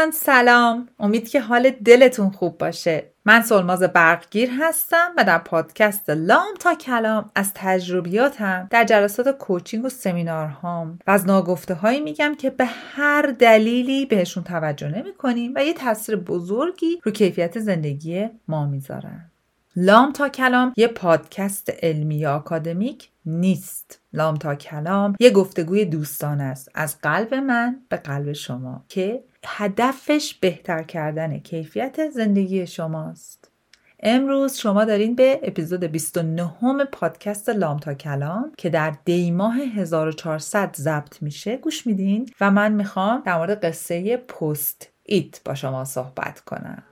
دوستان سلام. امید که حال دلتون خوب باشه. من سلماز برقگیر هستم و در پادکست لام تا کلام از تجربیاتم در جلسات کوچینگ و سمینارهام و از ناگفته هایی میگم که به هر دلیلی بهشون توجه نمی کنیم و یه تاثیر بزرگی رو کیفیت زندگی ما می‌ذارن. لام تا کلام یه پادکست علمی یا آکادمیک نیست. لام تا کلام یه گفتگوی دوستان است از قلب من به قلب شما که هدفش بهتر کردن کیفیت زندگی شماست. امروز شما دارین به اپیزود 29 پادکست لام تا کلام که در دیماه 1400 ضبط میشه گوش میدین و من می‌خوام در مورد قصه پست ایت با شما صحبت کنم.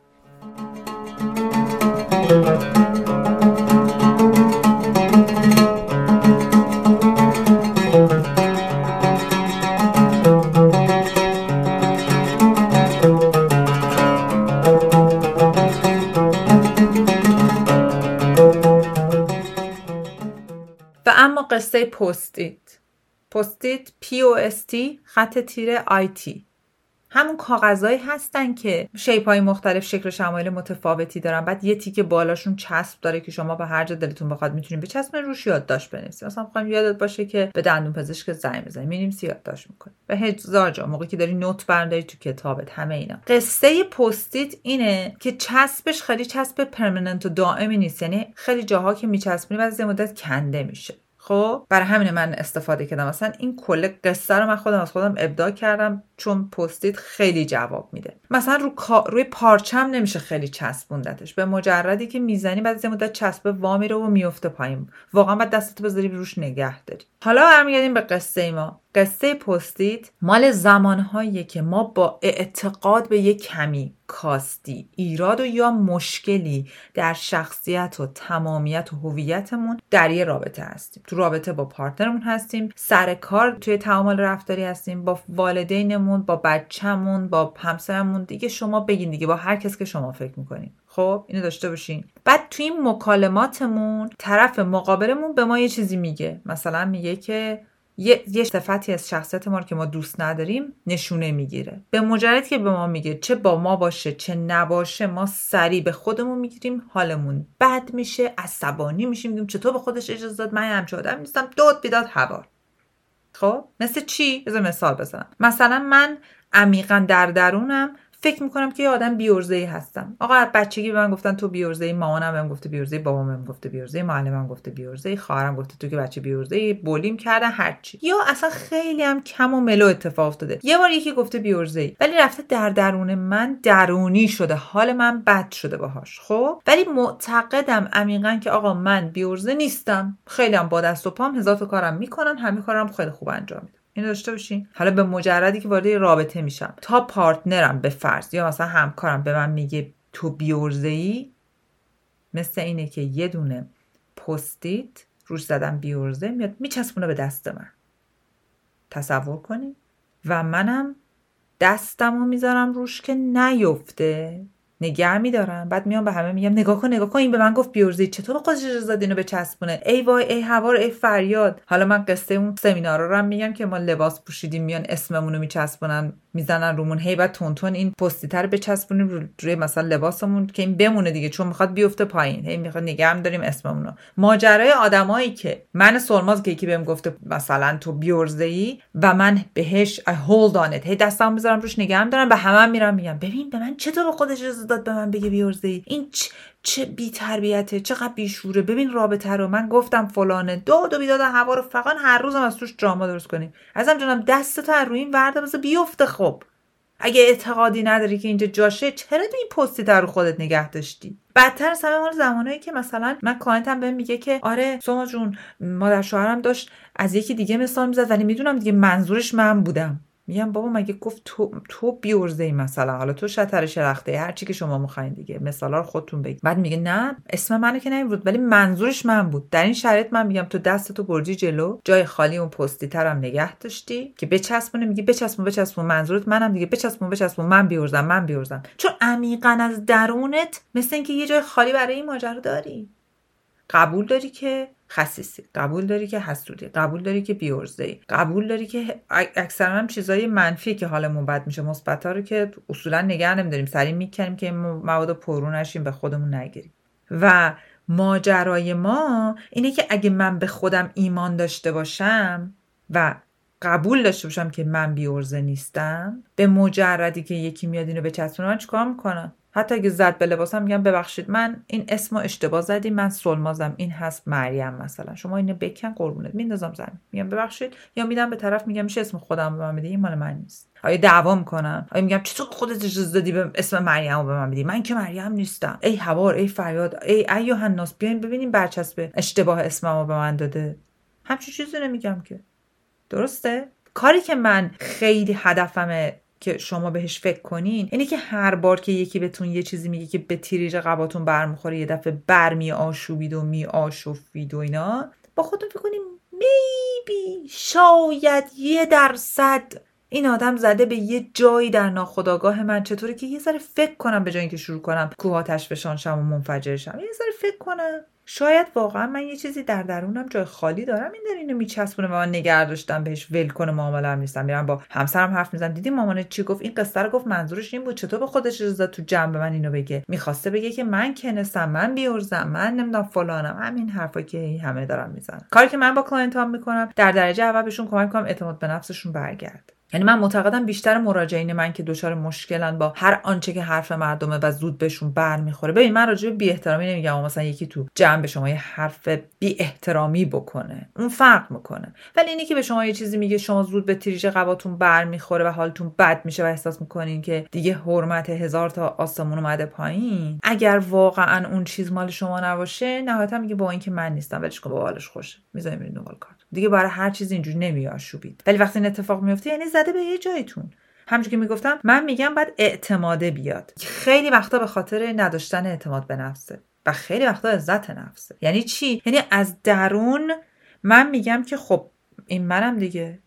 P O S T خط تیره I T. همون کاغذهایی هستن که shape های مختلف شکل و شمایل متفاوتی دارن. بعد یه تیکه بالاشون چسب داره که شما به هر جا دلتون بخواد می‌تونید بچسبونین روش یادداشت بنویسید مثلا می‌خوایم یادت باشه که به دندون پزشک زنگ بزنید می‌نویسی یادداشت می‌کنی. و هزار جا. موقعی که داری note برداری تو کتابت. همه اینا. قصه Post-it اینه که چسبش خیلی چسب permanent و دائمی نیست. یعنی خیلی جاها که میچسبونی بعد از مدت کنده میشه. خب برای همین من استفاده کردم. مثلا این کل قصه رو من خودم از خودم ابداع کردم چون پستیت خیلی جواب میده. مثلا رو روی پارچم نمیشه خیلی چسبوندتش. به مجردی که می‌زنی بعد از مدت چسب وا میره و میفته پایین. واقعا بعد دستتو بذاری روش نگه داری. حالا برمیگردیم به قصه ما. قصه پستیت مال زمانهایی که ما با اعتقاد به یک کمی کاستی ایراد و یا مشکلی در شخصیت و تمامیت و هویتمون در یه رابطه هستیم. تو رابطه با پارتنرمون هستیم سر کار توی تعامل رفتاری هستیم با والدینمون با بچهمون با همسرمون. دیگه شما بگین دیگه با هر کس که شما فکر می‌کنین. خب اینو داشته باشین. بعد توی این مکالماتمون طرف مقابلمون به ما یه چیزی میگه. مثلا میگه که یه, یه صفتی از شخصیت ما رو که ما دوست نداریم نشونه می‌گیره. به مجرد که به ما میگه چه با ما باشه چه نباشه ما سریع به خودمون می‌گیریم حالمون بد میشه عصبانی میشیم میگیم چطور به خودش اجازه داد؟ من همچه آدم نیستم. داد بیداد هوار خب؟ مثل چی؟ بذار مثال بزنم. مثلا من عمیقا در درونم فکر می‌کنم که یه آدم بیورزه هستم. آقا بچگی به من گفتن تو بیورزه ای مامانم بهم گفته بیورزه ای بابام بهم گفته بیورزه ای معلمم گفته بیورزه ای خواهرم گفته تو که بچه بیورزه ای بولیم کردن هرچی یا اصلا خیلی هم کم و ملو اتفاق افتاده. یه بار یکی گفته بیورزه ولی رفته در درون من درونی شده حال من بد شده باهاش خب؟ ولی معتقدم عمیقا که آقا من بیورزه نیستم. خیلی هم با دست و پام هزار کارم می‌کنن همه کارم خیلی خوب انجام میدم اینو داشته باشین حالا به مجردی که وارد رابطه میشم. تا پارتنرم به فرض یا مثلا همکارم به من میگه تو بیورزه ای مثل اینه که یه دونه پستیت روش زدم بیورزه میاد میچسبونه به دست من. تصور کنید و منم دستم رو می‌ذارم روش که نیفته. نگه میدارم. بعد میام به همه میگم نگاه کن نگاه کن. این به من گفت بیورزی. چطور خودش اجازه داد اینو بچسبونه ای وای ای هوار ای فریاد. حالا من قصه اون سمینار رو هم میگم که ما لباس پوشیدیم میان اسممون رو میچسبونن می‌زنن رومون. هی بعد تون این پستیتر بچسبونیم رو روی مثلا لباسمون که این بمونه دیگه چون می‌خواد بیفته پایین. هی می‌خواد نگه هم داریم اسممون رو. ماجرای آدمایی که من سرماز که یکی بهم گفته مثلا تو بیورزه ای و من بهش I hold on هی دستم می‌ذارم روش نگه هم دارم. به همه هم میرم میگم. ببین به من چطور خودش داد به من بگه بی‌عرضه ای. این چ... چه بی تربیته چقدر بیشعوره. ببین رابطه رو. من گفتم فلانه. داد و بیداد هوا رو فقط هر روزم از توش drama درست کنیم. ازم جانم دستتو از روی این ورده بذار بیفته خب. اگه اعتقادی نداری که اینجا جاشه چرا تو این Post-it رو خودت نگه داشتی؟ بدتر از همه مال که مثلا من client م بهم میگه که آره سوما جون مادر شوهرم داشت از یکی دیگه مثال می‌زد ولی می‌دونم دیگه منظورش من بودم. میگم بابا مگه گفت تو تو بیورزه ای مثلا؟ حالا تو شطر شرخته هر چی که شما می‌خواین دیگه. مثالا رو خودتون بگید. بعد میگه نه اسم منو که نمیبود ولی منظورش من بود. در این شرایط من میگم تو دست تو برجی جلو جای خالی اون پستی ترم نگه داشتی که بچسبونه میگه بچسبون بچسبون منظورت منم دیگه. بچسبون بچسبون من بیورزم من بیورزم. چون عمیقا از درونت مثل اینکه یه جای خالی برای این ماجرا داری. قبول داری که خصیصی. قبول داری که حسودی. قبول داری که بیورزه قبول داری که اکثرا هم چیزای منفی که حالمون بد میشه مثبت رو که اصولا نگه نمیداریم. سریع می‌کنیم که مواد پرو نشیم به خودمون نگیریم. و ماجرای ما اینه که اگه من به خودم ایمان داشته باشم و قبول داشته باشم که من بیورزه نیستم به مجردی که یکی میاد اینو بچسبونه من چیکار می‌کنم؟ حتی اگه زد به لباسم میگم ببخشید من این اسم اشتباه زدی من سلمازم این هست مریم مثلا. شما اینو بکن قربونت. میندازم زمین. میگم ببخشید. یا میدم به طرف میگم میشه اسم خودم به من بدی؟ این مال من نیست. آیا دعوا می‌کنم آیا میگم چطور خودت اجازه دادی به اسم مریم رو به من بدی؟ من که مریم نیستم. ای هوار ای فریاد ای ای یوحناس بیاین ببینیم برچسب اشتباه اسممو به من داده. همچین چیزی نمیگم که. درسته؟ کاری که من خیلی هدفمه که شما بهش فکر کنین اینه که هر بار که یکی بهتون یه چیزی میگه که به تیریج قباتون برمیخوره یه دفعه برمی آشوبید و می آشوفید و اینا با خودتون فکر کنیم میبی شاید یه درصد این آدم زده به یه جایی در ناخودآگاه من. چطوره که یه ذره فکر کنم به جای اینکه شروع کنم کوهاتش بشانشم و منفجرشم. یه ذره فکر کنم. شاید واقعا من یه چیزی در درونم جای خالی دارم این داره اینو میچسبونه و من نگه بهش ول کنه معامله هم نیستم. میرم با همسرم حرف می‌زنم. دیدی مامانه چی گفت؟ این قصه رو گفت منظورش این بود چطور به خودش اجازه تو جمع به من اینو بگه. می‌خواسته بگه که من کنسم من بی‌عرضه‌ام من نمی‌دونم فلانم. همین حرفا که همه دارم می‌زنم کاری که من با client می‌کنم در درجه اول بهشون کمک کنم اعتماد به نفسشون برگرد یعنی من معتقدم بیشتر مراجعین من که دچار مشکلن با هر آنچه که حرف مردمه و زود بهشون برمیخوره. ببین من راجع به بی احترامی نمیگم مثلا یکی تو جمع به شما یه حرف بی احترامی بکنه. اون فرق می‌کنه. ولی اینی که به شما یه چیزی میگه شما زود به تریج قباتون برمیخوره و حالتون بد میشه و احساس می‌کنین که دیگه حرمت هزار تا آسمون اومده پایین اگر واقعا اون چیز مال شما نباشه نهایتا میگه با اینکه من نیستم ولی با حالش خوشه می‌ذاریم این کار. دیگه برای هر چیز اینجوری نمیآشوبید ولی وقتی این اتفاق میفته یعنی زده به یه جایتون. همونجوری که می‌گفتم من میگم باید اعتماده بیاد. خیلی وقتا به خاطر نداشتن اعتماد به نفسه. و خیلی وقتا عزت نفسه. یعنی چی؟ یعنی از درون من میگم که خب این منم دیگه.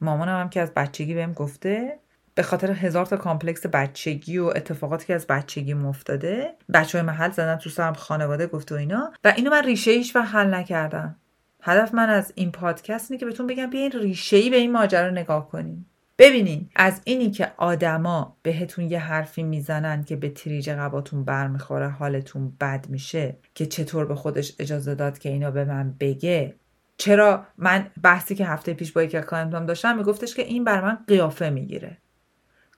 مامانم هم که از بچگی بهم گفته به خاطر هزار تا complex بچگی و اتفاقاتی که از بچگی افتاده بچه های محل زدن تو سرم خانواده گفته و اینا. و اینو من ریشه ایش و حل نکردم. هدف من از این پادکست اینه که بهتون بگم بیاین ریشه به این ماجرا نگاه کنین. ببینین از اینی که آدما بهتون یه حرفی می‌زنن که به تریج قباتون برمیخوره حالتون بد میشه که چطور به خودش اجازه داد که اینا به من بگه چرا من بحثی که هفته پیش با یک کلاینتم داشتم میگفتش که این بر من قیافه می‌گیره.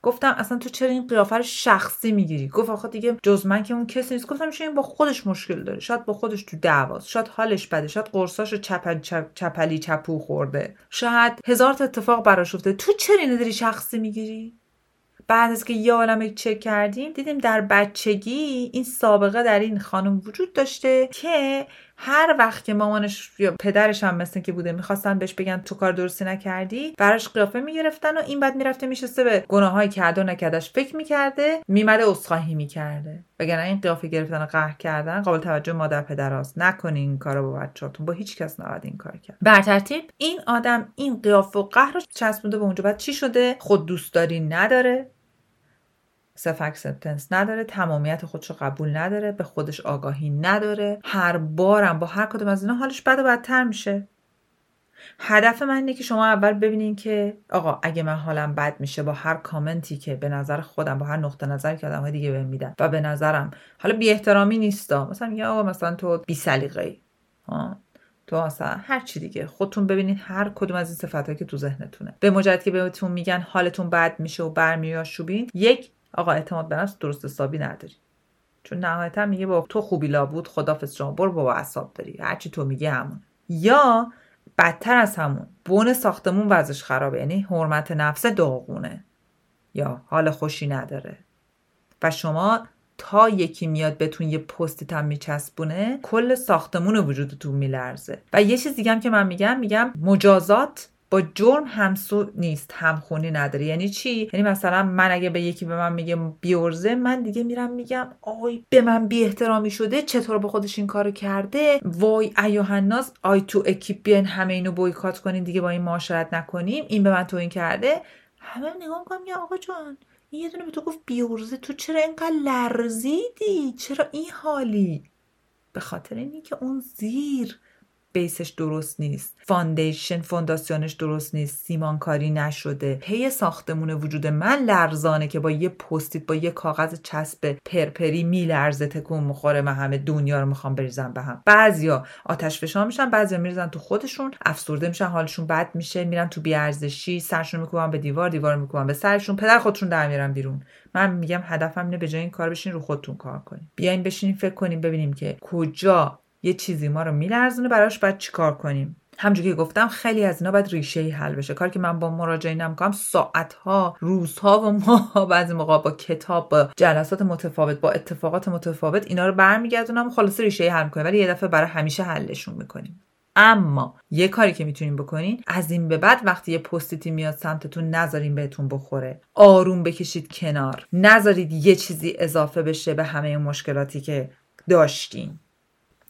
گفتم اصلا تو چرا این قیافه رو شخصی می‌گیری؟ گفت آخه دیگه جز من که اون کسی نیست. گفتم این با خودش مشکل داره؟ شاید با خودش تو دعواست. شاید حالش بده. شاید قرصاشو چپ، چپلی چپو خورده. شاید هزار تا اتفاق براش افتاده. تو چرا اینو داری شخصی می‌گیری؟ بعد از که یه عالمه چک کردیم دیدیم در بچگی این سابقه در این خانم وجود داشته که هر وقت که مامانش یا پدرش هم مثل که بوده می‌خواستن بهش بگن تو کار درستی نکردی براش قیافه می‌گرفتن و این بعد می‌رفته میشسته به گناههای کرده و نکردش فکر می‌کرده میومده عذرخواهی می‌کرده. وگرنه این قیافه گرفتن و قهر کردن قابل توجه مادر پدراست نکنین این کارو با بچه‌تون با هیچ کس نباید این کار کرد. بر ترتیب این آدم این قیافه و قهر رو چسبونده به اونجا. بعد چی شده؟ خود دوستداری نداره. self acceptance نداره تمامیت خودش رو قبول نداره به خودش آگاهی نداره. هر بارم با هر کدوم از اینا حالش بد و بدتر میشه. هدف من اینه که شما اول ببینین که آقا اگه من حالم بد میشه با هر کامنتی که به نظر خودم با هر نقطه نظری که آدمهای دیگه بهم میدن و به نظرم حالا بی احترامی نیستا. مثلا میگه آقا مثلا تو بی سلیقه‌ای. تو مثلا هر چی دیگه. خودتون ببینید هر کدوم از این صفاتایی که تو ذهنتونه. به مجرد که بهتون میگن حالتون بد میشه و برمیاشوبین یک آقا اعتماد به نفس درست حسابی نداری. چون نهایتا میگه با تو خوبی لابود خدافظ شما برو با اعصاب داری هرچی تو میگه همون. یا بدتر از همون بن ساختمون وضعش خرابه. یعنی حرمت نفس داغونه. یا حال خوشی نداره. و شما تا یکی میاد بهتون یه Post-it هم میچسبونه کل ساختمون وجودتون میلرزه. و یه چیز دیگه هم که من میگم میگم مجازات با جرم همسو نیست همخونی نداره. یعنی چی؟ یعنی مثلا من اگه به یکی به من میگه بی‌عرضه من دیگه میرم میگم آی به من بی احترامی شده چطور به خودش این کارو کرده؟ وای ایهاالناس آی تو اکیپ بیان همه اینو بویکات کنین دیگه با این معاشرت نکنیم. این به من تو این کرده؟ همه نگاه می‌کنم یا آقا جان یه دونه به تو گفت بی‌عرضه تو چرا اینقدر لرزیدی؟ چرا این حالی؟ به خاطر اینی که اون زیر base ش درست نیست. foundation فونداسیونش درست نیست. سیمانکاری نشده. پی ساختمون وجود من لرزانه که با یه Post-it با یه کاغذ چسب پرپری میلرزه تکون میخوره من همه دنیا رو می‌خوام بریزم به هم. بعضیا آتش فشان میشن بعضیا میریزن تو خودشون افسرده میشن حالشون بد میشه میرن تو بیارزشی سرشون میکوبن به دیوار دیوار میکوبن به سرشون پدر خودشون در میارن بیرون. من میگم هدفم اینه به جای این کار بشین رو خودتون کار کنیم بیاین بشینیم فکر کنیم ببینیم که کجا یه چیزی ما رو میلرزونه براش باید چیکار کنیم. همجوری که گفتم خیلی از اینا باید ریشه ای حل بشه. کاری که من با مراجعینم می‌کنم ساعت ها روزها و ماها بعضی موقع با کتاب با جلسات متفاوت با اتفاقات متفاوت اینا رو برمیگردونم خلاصه ریشه ای حل می‌کنیم. ولی یه دفعه برای همیشه حلشون می‌کنیم. اما یه کاری که می‌تونین بکنین از این به بعد وقتی یه پستیتی میاد سمتتون نذارین بهتون بخوره. آروم بکشید کنار. نذارید یه چیزی اضافه بشه به همه مشکلاتی که داشتین.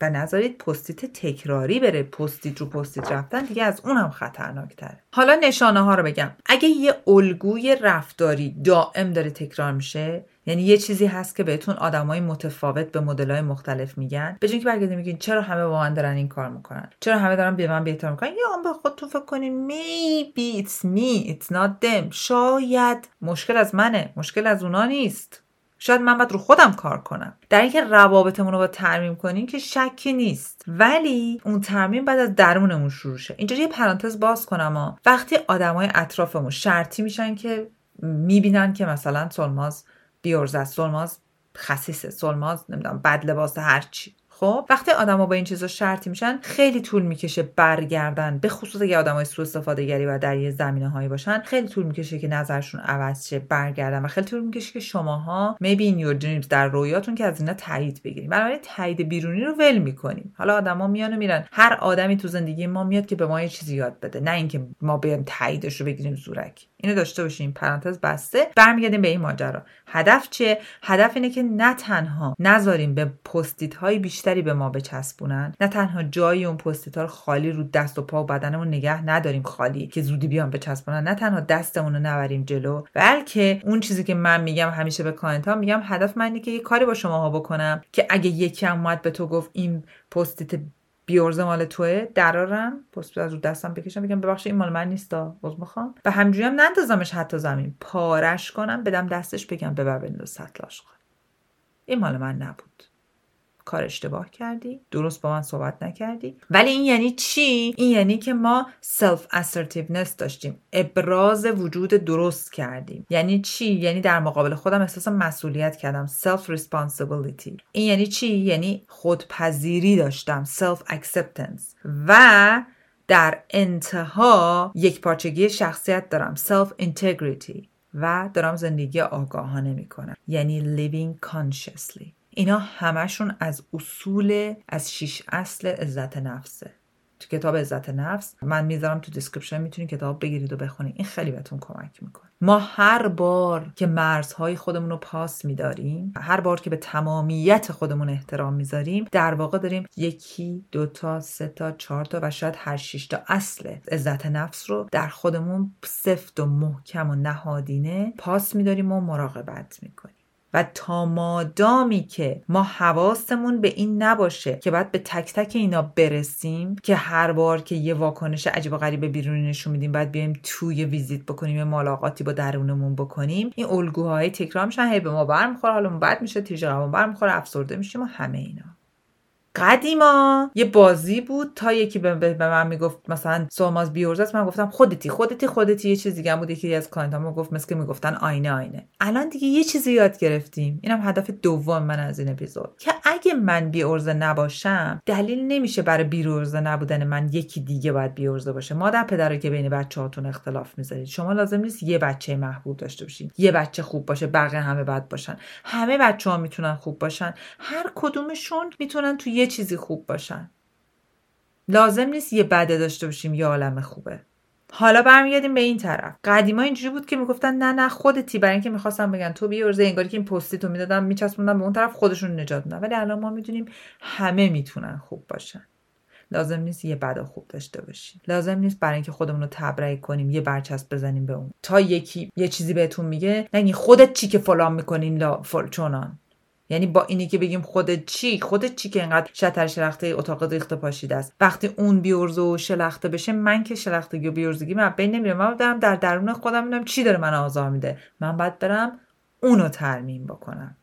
و نذارید پستیت تکراری بره. پستیت رو پستیت رفتن دیگه از اونم خطرناکتره. حالا نشانه ها رو بگم. اگه یه الگوی رفتاری دائم داره تکرار میشه یعنی یه چیزی هست که بهتون آدمای متفاوت به مدلای مختلف میگن به که برگردین میگین چرا همه با من دارن این کار می‌کنن؟ چرا همه دارن به من بهتر می‌کنن؟ یا به خودتون فکر کنین maybe it's me it's not them. شاید مشکل از منه. مشکل از اونا نیست. شاید من باید رو خودم کار کنم. در اینکه روابطمون رو با ترمیم کنیم که شکی نیست. ولی اون ترمیم بعد از درونمون شروع شه. اینجا یه پرانتز باز کنم ها. وقتی آدمای اطرافمون شرطی میشن که می‌بینن که مثلا سلماز بیورز سلماز خسیسه سلماز نمی‌دونم بد لباس هرچی خب وقتی آدما با این چیزا شرطی میشن خیلی طول می‌کشه برگردن. به خصوص اگه آدمای سوء استفاده گری و در یه زمینه هایی باشن خیلی طول می‌کشه که نظرشون عوض شه برگردن. و خیلی طول می‌کشه که شماها maybe in your dreams در رویاتون که از اینا تایید بگیریم. بنابراین تایید بیرونی رو ول می‌کنیم. حالا آدما میان و میرن. هر آدمی تو زندگی ما میاد که به ما یه چیزی یاد بده. نه اینکه ما بیایم تاییدش رو بگیریم زورک اینو داشته باشیم پرانتز بسته. برمیگردیم به این ماجرا. هدف چیه؟ هدف اینه که نه تنها نذاریم به Post-it های بیشتری به ما بچسبونن نه تنها جای اون Post-it ها رو خالی رو دست و پا و بدنمون نگه نداریم خالی که زودی بیان بچسبونن نه تنها دستمون رو نبریم جلو بلکه اون چیزی که من میگم همیشه به client ها میگم هدف من اینه که یه کاری با شماها بکنم که اگه یکی هم اومد به تو گفت این Post-it بیورزه مال توه درارم پست از رو دستم بکشم بگم ببخشید این مال من نیستا باز می‌خوام. و همجوری هم نندازمش حتی زمین. پارش کنم بدم دستش بگم ببر بنداز سطل این مال من نبود. کار اشتباه کردی درست با من صحبت نکردی. ولی این یعنی چی؟ این یعنی که ما سلف assertiveness داشتیم. ابراز وجود درست کردیم. یعنی چی؟ یعنی در مقابل خودم احساس مسئولیت کردم. self responsibility این یعنی چی؟ یعنی خودپذیری داشتم. self acceptance و در انتها یک پارچگی شخصیت دارم. self integrity و دارم زندگی آگاهانه می‌کنم. یعنی living consciously. اینا همشون از اصول از شیش اصل عزت نفسه. تو کتاب عزت نفس من می‌ذارم تو description می‌تونید کتاب بگیرید و بخونید. این خیلی بهتون کمک می‌کنه. ما هر بار که مرزهای خودمون رو پاس میداریم هر بار که به تمامیت خودمون احترام می‌ذاریم در واقع داریم یکی دوتا سه تا چهار تا و شاید هر شش تا اصل عزت نفس رو در خودمون سفت و محکم و نهادینه پاس میداریم و مراقبت می‌کنیم. و تا مادامی که ما حواسمون به این نباشه که باید به تک تک اینا برسیم که هر بار که یه واکنش عجیب و غریب بیرونی نشون میدیم باید بیایم توی ویزیت بکنیم یه ملاقاتی با درونمون بکنیم. این الگوهای تکرار میشن هی به ما برمیخوره حالا بد میشه قبام برمیخوره افسرده میشیم و همه اینا. قدیما. یه بازی بود تا یکی به, من می‌گفت مثلا سوماز بی‌عرضه‌ت من گفتم خودتی خودتی خودتی. یه چیز دیگه بود یکی از client ام گفت مثل که می‌گفتن آینه آینه. الان دیگه یه چیزی یاد گرفتیم. اینم هدف دوم من از این اپیزود. که اگه من بی‌عرضه نباشم دلیل نمیشه برای بی‌عرضه نبودن من یکی دیگه باید بی‌عرضه باشه. مادر پدر که بین بچه هاتون اختلاف می‌ذارید شما لازم نیست یه بچه محبوب داشته باشین. یه بچه خوب باشه بقیه همه بد باشن. همه بچه ها می‌تونن خوب باشن. هر کدومشون می‌تونن تو یه چیزی خوب باشن. لازم نیست یه بده داشته باشیم یه عالم خوبه. حالا برمیگردیم به این طرف. قدیما اینجوری بود که می‌گفتن نه نه خودتی. برای اینکه می‌خواستم بگن تو بیورزه انگاری که این پستی تو می‌دادم میچسبوندن به اون طرف خودشون نجات میدن. ولی الان ما می‌دونیم همه می‌تونن خوب باشن. لازم نیست یه بد خوب داشته باشیم. لازم نیست برای اینکه خودمون رو تبرئه کنیم یه برچسب بزنیم به اون. تا یکی یه چیزی بهتون میگه نگی خودت چی که فلان می‌کنین لا فل چونان. یعنی با اینی که بگیم خودت چی خودت چی که اینقدر شتر شلخته اتاق ریخته پاشیده است. وقتی اون بیورزه و شلخته بشه من که شلختگی و بیورزگی من بین نمیره من دارم در درون خودم می‌دونم چی داره من آزار میده. من باید برم اونو ترمیم بکنم.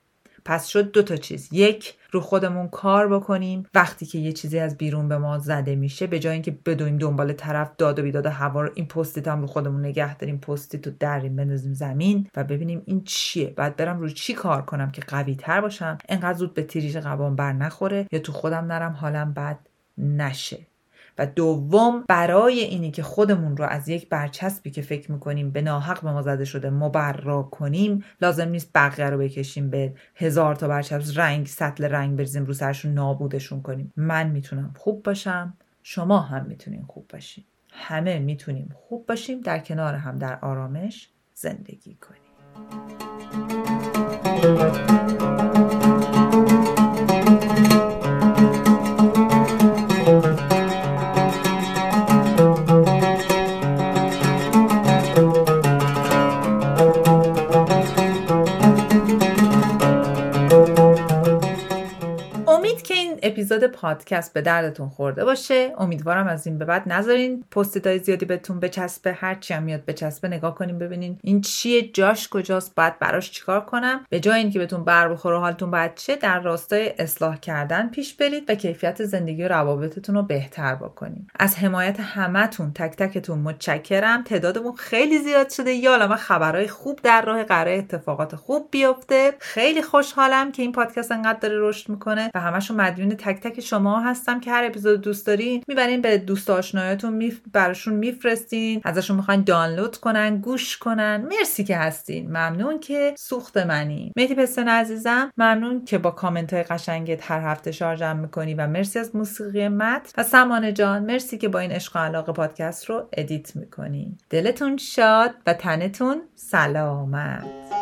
پس شد دو تا چیز. یک رو خودمون کار بکنیم. وقتی که یه چیزی از بیرون به ما زده میشه به جای اینکه بدویم دنبال طرف داد و بیداد هوا رو این پستیت هم رو خودمون نگه داریم پستیت رو دریم بندازیم زمین و ببینیم این چیه. بعد برم رو چی کار کنم که قوی تر باشم؟ انقدر زود به تیریج قبام بر نخوره یا تو خودم نرم حالم بد نشه. و دوم برای اینی که خودمون رو از یک برچسبی که فکر می‌کنیم به ناحق به ما زده شده مبرا کنیم لازم نیست بقیه رو بکشیم به هزار تا برچسب رنگ سطل رنگ بریزیم رو سرشون نابودشون کنیم. من می‌تونم خوب باشم شما هم می‌تونین خوب باشیم همه می‌تونیم خوب باشیم. در کنار هم در آرامش زندگی کنیم. اپیزود پادکست به دردتون خورده باشه. امیدوارم از این به بعد نذارین. پستای زیادی بهتون بچسبه. هرچی هم میاد بچسبه نگاه کنیم ببینین این چیه جاش کجاست باید براش چیکار کنم. به جای اینکه بهتون بر بخوره حالتون باید چه در راستای اصلاح کردن پیش برید و کیفیت زندگی و روابطتون رو بهتر بکنیم از حمایت همتون تک تکتون متشکرم. تعدادمون خیلی زیاد شده. یا من خبرهای خوب در راه قرار اتفاقات خوب بیفته. خیلی خوشحالم که این پادکست انقدر داره رشد می‌کنه و همشون مدیون تک تک شما هستم که هر اپیزود دوست دارین می‌برین به دوست آشنایاتون میف... براشون میفرستین ازشون می‌خواین دانلود کنن گوش کنن. مرسی که هستین. ممنون که سوخت منی. مهدی پستن عزیزم ممنون که با کامنت های قشنگت هر هفته شارژم می‌کنی و مرسی از موسیقی مت. و سمانه جان مرسی که با این عشق و علاقه پادکست رو edit می‌کنی. دلتون شاد و تنتون سلامت.